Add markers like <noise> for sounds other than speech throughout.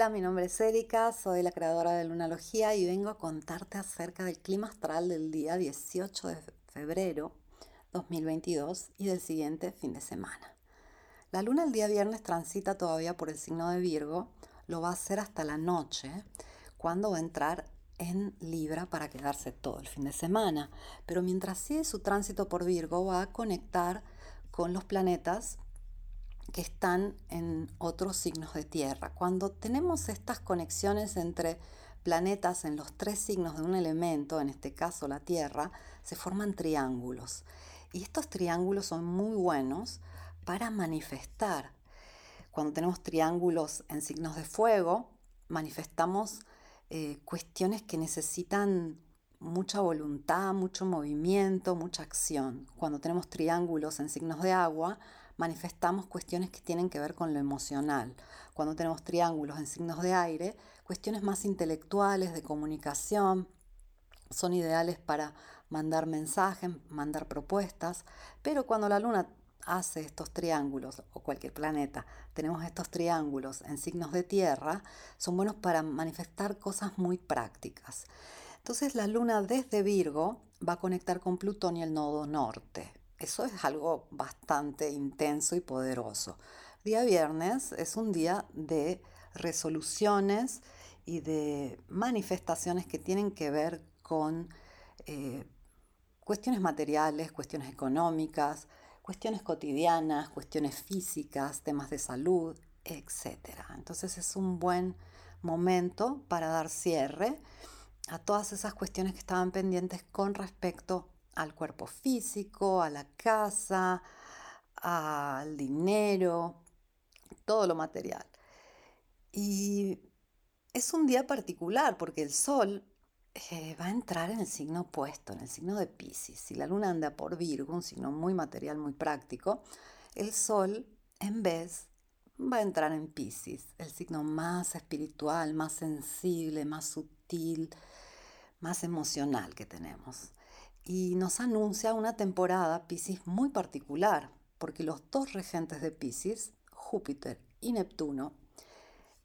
Hola, mi nombre es Erika, soy la creadora de Lunalogía y vengo a contarte acerca del clima astral del día 18 de febrero 2022 y del siguiente fin de semana. La luna el día viernes transita todavía por el signo de Virgo, lo va a hacer hasta la noche, cuando va a entrar en Libra para quedarse todo el fin de semana. Pero mientras sigue su tránsito por Virgo, va a conectar con los planetas que están en otros signos de tierra. Cuando tenemos estas conexiones entre planetas en los tres signos de un elemento, en este caso la Tierra, se forman triángulos. Y estos triángulos son muy buenos para manifestar. Cuando tenemos triángulos en signos de fuego, manifestamos eh, cuestiones que necesitan mucha voluntad, mucho movimiento, mucha acción. Cuando tenemos triángulos en signos de agua, manifestamos cuestiones que tienen que ver con lo emocional. Cuando tenemos triángulos en signos de aire, cuestiones más intelectuales, de comunicación, son ideales para mandar mensajes, mandar propuestas, pero cuando la luna hace estos triángulos, o cualquier planeta, tenemos estos triángulos en signos de tierra, son buenos para manifestar cosas muy prácticas. Entonces la luna desde Virgo va a conectar con Plutón y el nodo norte. Eso es algo bastante intenso y poderoso. Día viernes es un día de resoluciones y de manifestaciones que tienen que ver con eh, cuestiones materiales, cuestiones económicas, cuestiones cotidianas, cuestiones físicas, temas de salud, etc. Entonces es un buen momento para dar cierre a todas esas cuestiones que estaban pendientes con respecto al cuerpo físico, a la casa, al dinero, todo lo material. Y es un día particular porque el sol eh, va a entrar en el signo opuesto, en el signo de Pisces. Si la luna anda por Virgo, un signo muy material, muy práctico, el sol en vez va a entrar en Pisces, el signo más espiritual, más sensible, más sutil, más emocional que tenemos y nos anuncia una temporada Pisces muy particular, porque los dos regentes de Pisces, Júpiter y Neptuno,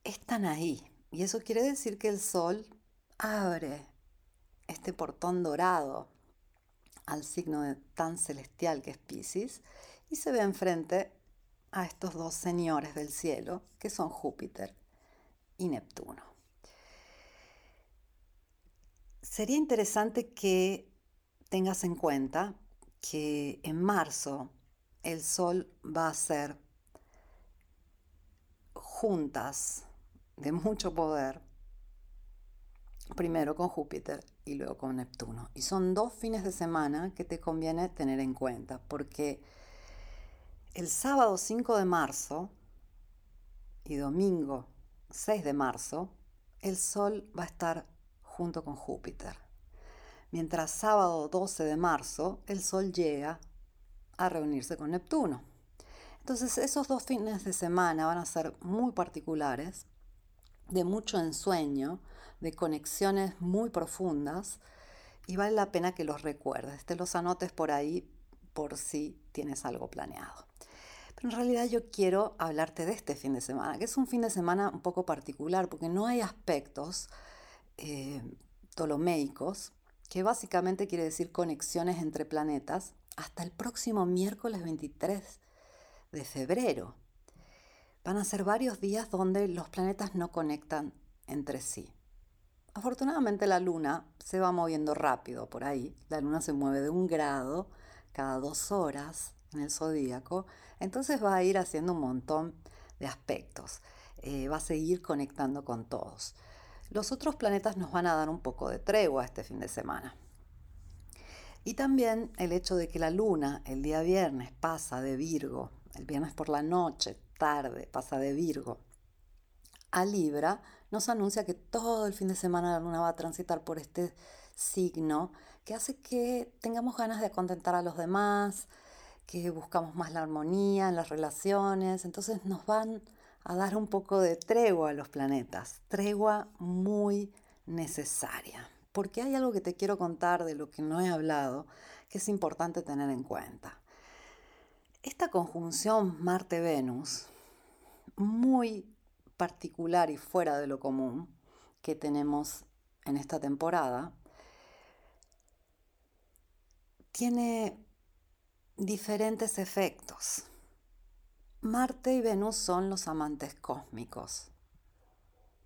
están ahí. Y eso quiere decir que el Sol abre este portón dorado al signo tan celestial que es Pisces y se ve enfrente a estos dos señores del cielo, que son Júpiter y Neptuno. Sería interesante que tengas en cuenta que en marzo el Sol va a ser juntas de mucho poder, primero con Júpiter y luego con Neptuno. Y son dos fines de semana que te conviene tener en cuenta, porque el sábado 5 de marzo y domingo 6 de marzo, el Sol va a estar junto con Júpiter mientras sábado 12 de marzo el Sol llega a reunirse con Neptuno. Entonces esos dos fines de semana van a ser muy particulares, de mucho ensueño, de conexiones muy profundas y vale la pena que los recuerdes, te los anotes por ahí por si tienes algo planeado. Pero en realidad yo quiero hablarte de este fin de semana, que es un fin de semana un poco particular porque no hay aspectos eh, que básicamente quiere decir conexiones entre planetas, hasta el próximo miércoles 23 de febrero. Van a ser varios días donde los planetas no conectan entre sí. Afortunadamente la luna se va moviendo rápido por ahí. La luna se mueve de un grado cada dos horas en el zodíaco. Entonces va a ir haciendo un montón de aspectos. Eh, va a seguir conectando con todos. Los otros planetas nos van a dar un poco de tregua este fin de semana. Y también el hecho de que la luna el día viernes pasa de Virgo, el viernes por la noche, tarde, pasa de Virgo a Libra, nos anuncia que todo el fin de semana la luna va a transitar por este signo que hace que tengamos ganas de contentar a los demás, que buscamos más la armonía en las relaciones, entonces nos van a dar un poco de tregua a los planetas, tregua muy necesaria, porque hay algo que te quiero contar de lo que no he hablado, que es importante tener en cuenta. Esta conjunción Marte-Venus, muy particular y fuera de lo común que tenemos en esta temporada, tiene diferentes efectos. Marte y Venus son los amantes cósmicos.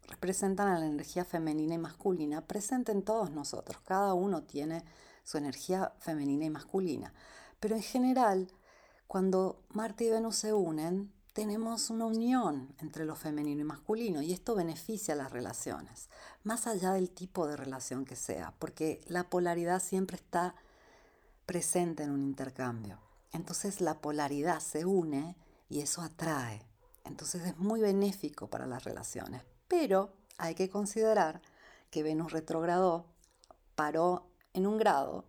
Representan a la energía femenina y masculina presente en todos nosotros. Cada uno tiene su energía femenina y masculina. Pero en general, cuando Marte y Venus se unen, tenemos una unión entre lo femenino y masculino y esto beneficia las relaciones, más allá del tipo de relación que sea, porque la polaridad siempre está presente en un intercambio. Entonces la polaridad se une y eso atrae. Entonces es muy benéfico para las relaciones. Pero hay que considerar que Venus retrogradó, paró en un grado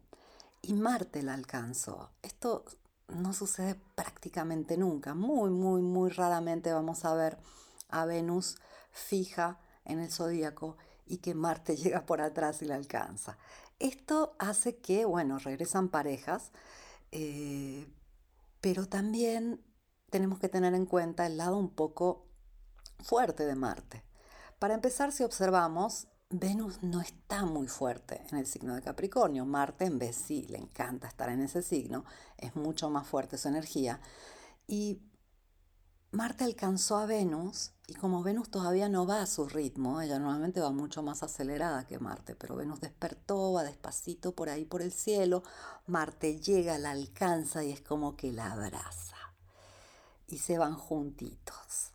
y Marte la alcanzó. Esto no sucede prácticamente nunca. Muy, muy, muy raramente vamos a ver a Venus fija en el zodíaco y que Marte <laughs> llega por atrás y la alcanza. Esto hace que, bueno, regresan parejas, eh, pero también tenemos que tener en cuenta el lado un poco fuerte de Marte. Para empezar, si observamos, Venus no está muy fuerte en el signo de Capricornio. Marte en vez sí, le encanta estar en ese signo, es mucho más fuerte su energía. Y Marte alcanzó a Venus y como Venus todavía no va a su ritmo, ella normalmente va mucho más acelerada que Marte, pero Venus despertó, va despacito por ahí por el cielo, Marte llega, la alcanza y es como que la abraza. Y se van juntitos.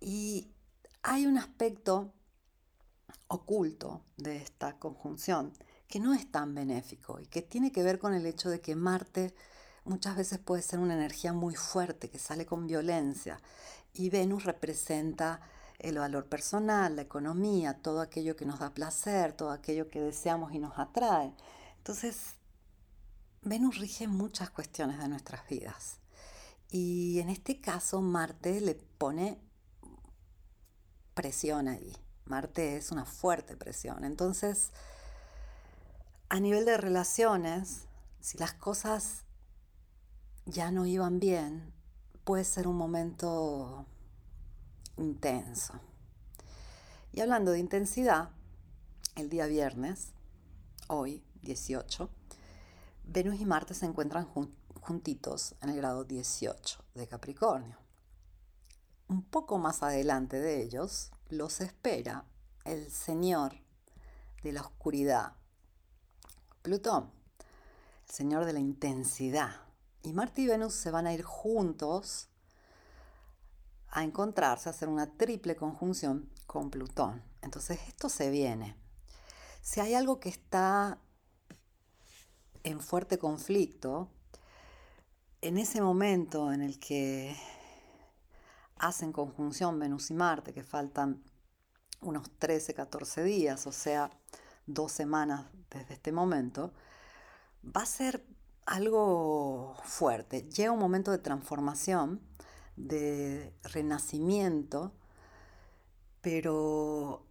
Y hay un aspecto oculto de esta conjunción que no es tan benéfico y que tiene que ver con el hecho de que Marte muchas veces puede ser una energía muy fuerte que sale con violencia y Venus representa el valor personal, la economía, todo aquello que nos da placer, todo aquello que deseamos y nos atrae. Entonces, Venus rige muchas cuestiones de nuestras vidas. Y en este caso, Marte le pone presión ahí. Marte es una fuerte presión. Entonces, a nivel de relaciones, si las cosas ya no iban bien, puede ser un momento intenso. Y hablando de intensidad, el día viernes, hoy 18, Venus y Marte se encuentran juntitos en el grado 18 de Capricornio. Un poco más adelante de ellos, los espera el Señor de la oscuridad, Plutón, el Señor de la intensidad. Y Marte y Venus se van a ir juntos a encontrarse, a hacer una triple conjunción con Plutón. Entonces esto se viene. Si hay algo que está en fuerte conflicto, en ese momento en el que hacen conjunción Venus y Marte, que faltan unos 13, 14 días, o sea, dos semanas desde este momento, va a ser algo fuerte. Llega un momento de transformación, de renacimiento, pero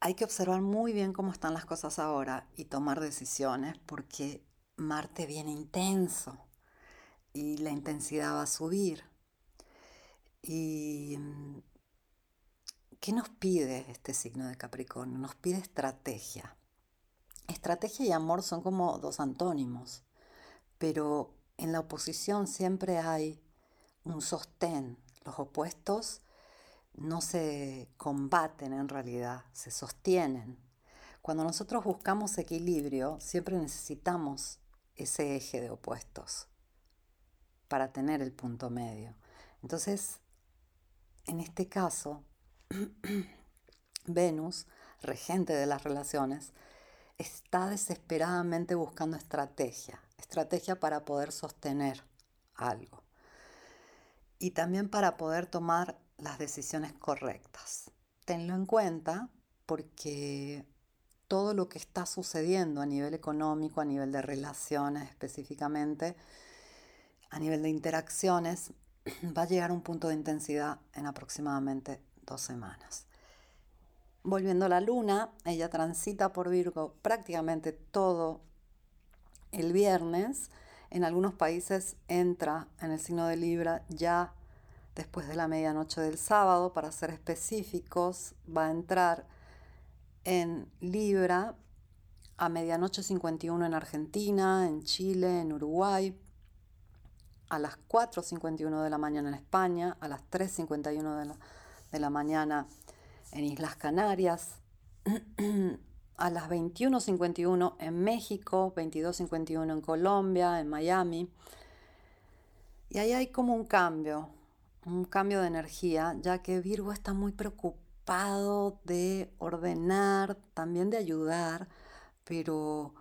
hay que observar muy bien cómo están las cosas ahora y tomar decisiones porque Marte viene intenso y la intensidad va a subir. ¿Y mm, qué nos pide este signo de Capricornio? Nos pide estrategia. Estrategia y amor son como dos antónimos, pero en la oposición siempre hay un sostén. Los opuestos no se combaten en realidad, se sostienen. Cuando nosotros buscamos equilibrio, siempre necesitamos ese eje de opuestos para tener el punto medio. Entonces, en este caso, <clears throat> Venus, regente de las relaciones, está desesperadamente buscando estrategia, estrategia para poder sostener algo y también para poder tomar las decisiones correctas. Tenlo en cuenta porque todo lo que está sucediendo a nivel económico, a nivel de relaciones específicamente, a nivel de interacciones, <clears throat> va a llegar a un punto de intensidad en aproximadamente dos semanas. Volviendo a la luna, ella transita por Virgo prácticamente todo el viernes. En algunos países entra en el signo de Libra ya después de la medianoche del sábado, para ser específicos, va a entrar en Libra a medianoche 51 en Argentina, en Chile, en Uruguay, a las 4.51 de la mañana en España, a las 3.51 de la, de la mañana en Islas Canarias, <clears throat> a las 21.51 en México, 22.51 en Colombia, en Miami. Y ahí hay como un cambio, un cambio de energía, ya que Virgo está muy preocupado de ordenar, también de ayudar, pero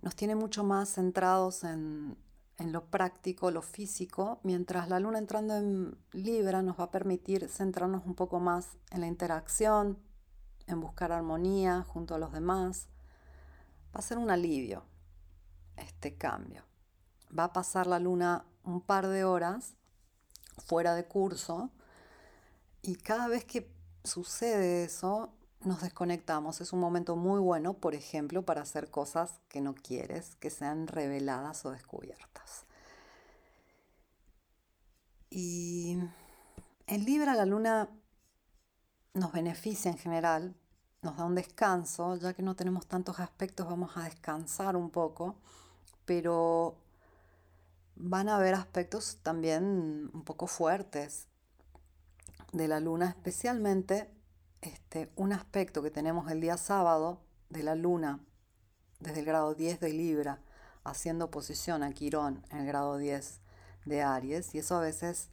nos tiene mucho más centrados en, en lo práctico, lo físico, mientras la luna entrando en Libra nos va a permitir centrarnos un poco más en la interacción, en buscar armonía junto a los demás. Va a ser un alivio este cambio. Va a pasar la luna un par de horas fuera de curso y cada vez que sucede eso, nos desconectamos. Es un momento muy bueno, por ejemplo, para hacer cosas que no quieres, que sean reveladas o descubiertas. Y en Libra la luna nos beneficia en general, nos da un descanso, ya que no tenemos tantos aspectos, vamos a descansar un poco, pero van a haber aspectos también un poco fuertes de la luna, especialmente este, un aspecto que tenemos el día sábado de la luna desde el grado 10 de Libra, haciendo oposición a Quirón en el grado 10 de Aries, y eso a veces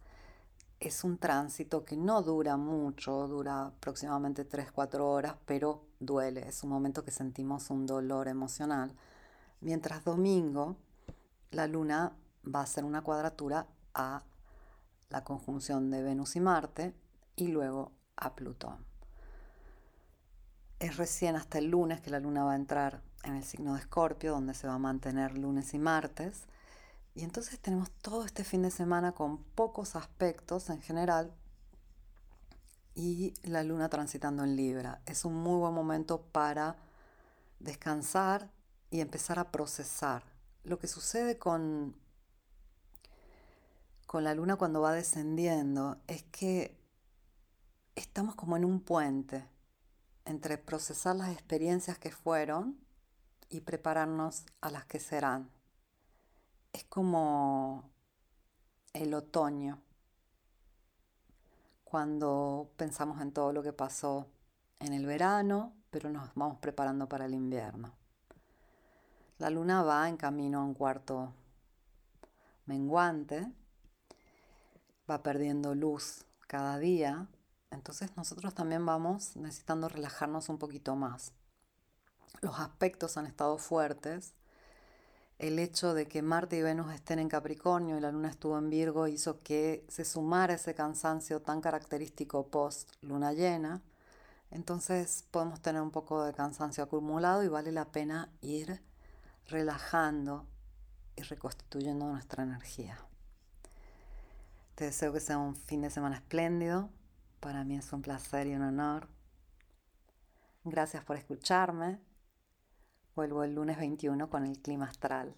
es un tránsito que no dura mucho, dura aproximadamente 3-4 horas, pero duele, es un momento que sentimos un dolor emocional. Mientras domingo, la luna va a hacer una cuadratura a la conjunción de Venus y Marte y luego a Plutón. Es recién hasta el lunes que la luna va a entrar en el signo de Escorpio, donde se va a mantener lunes y martes. Y entonces tenemos todo este fin de semana con pocos aspectos en general y la luna transitando en Libra. Es un muy buen momento para descansar y empezar a procesar. Lo que sucede con, con la luna cuando va descendiendo es que estamos como en un puente entre procesar las experiencias que fueron y prepararnos a las que serán. Es como el otoño, cuando pensamos en todo lo que pasó en el verano, pero nos vamos preparando para el invierno. La luna va en camino a un cuarto menguante, va perdiendo luz cada día entonces nosotros también vamos necesitando relajarnos un poquito más. Los aspectos han estado fuertes. El hecho de que Marte y Venus estén en Capricornio y la Luna estuvo en Virgo hizo que se sumara ese cansancio tan característico post luna llena. Entonces podemos tener un poco de cansancio acumulado y vale la pena ir relajando y reconstituyendo nuestra energía. Te deseo que sea un fin de semana espléndido para mí es un placer y un honor. Gracias por escucharme. Vuelvo el lunes 21 con el clima astral.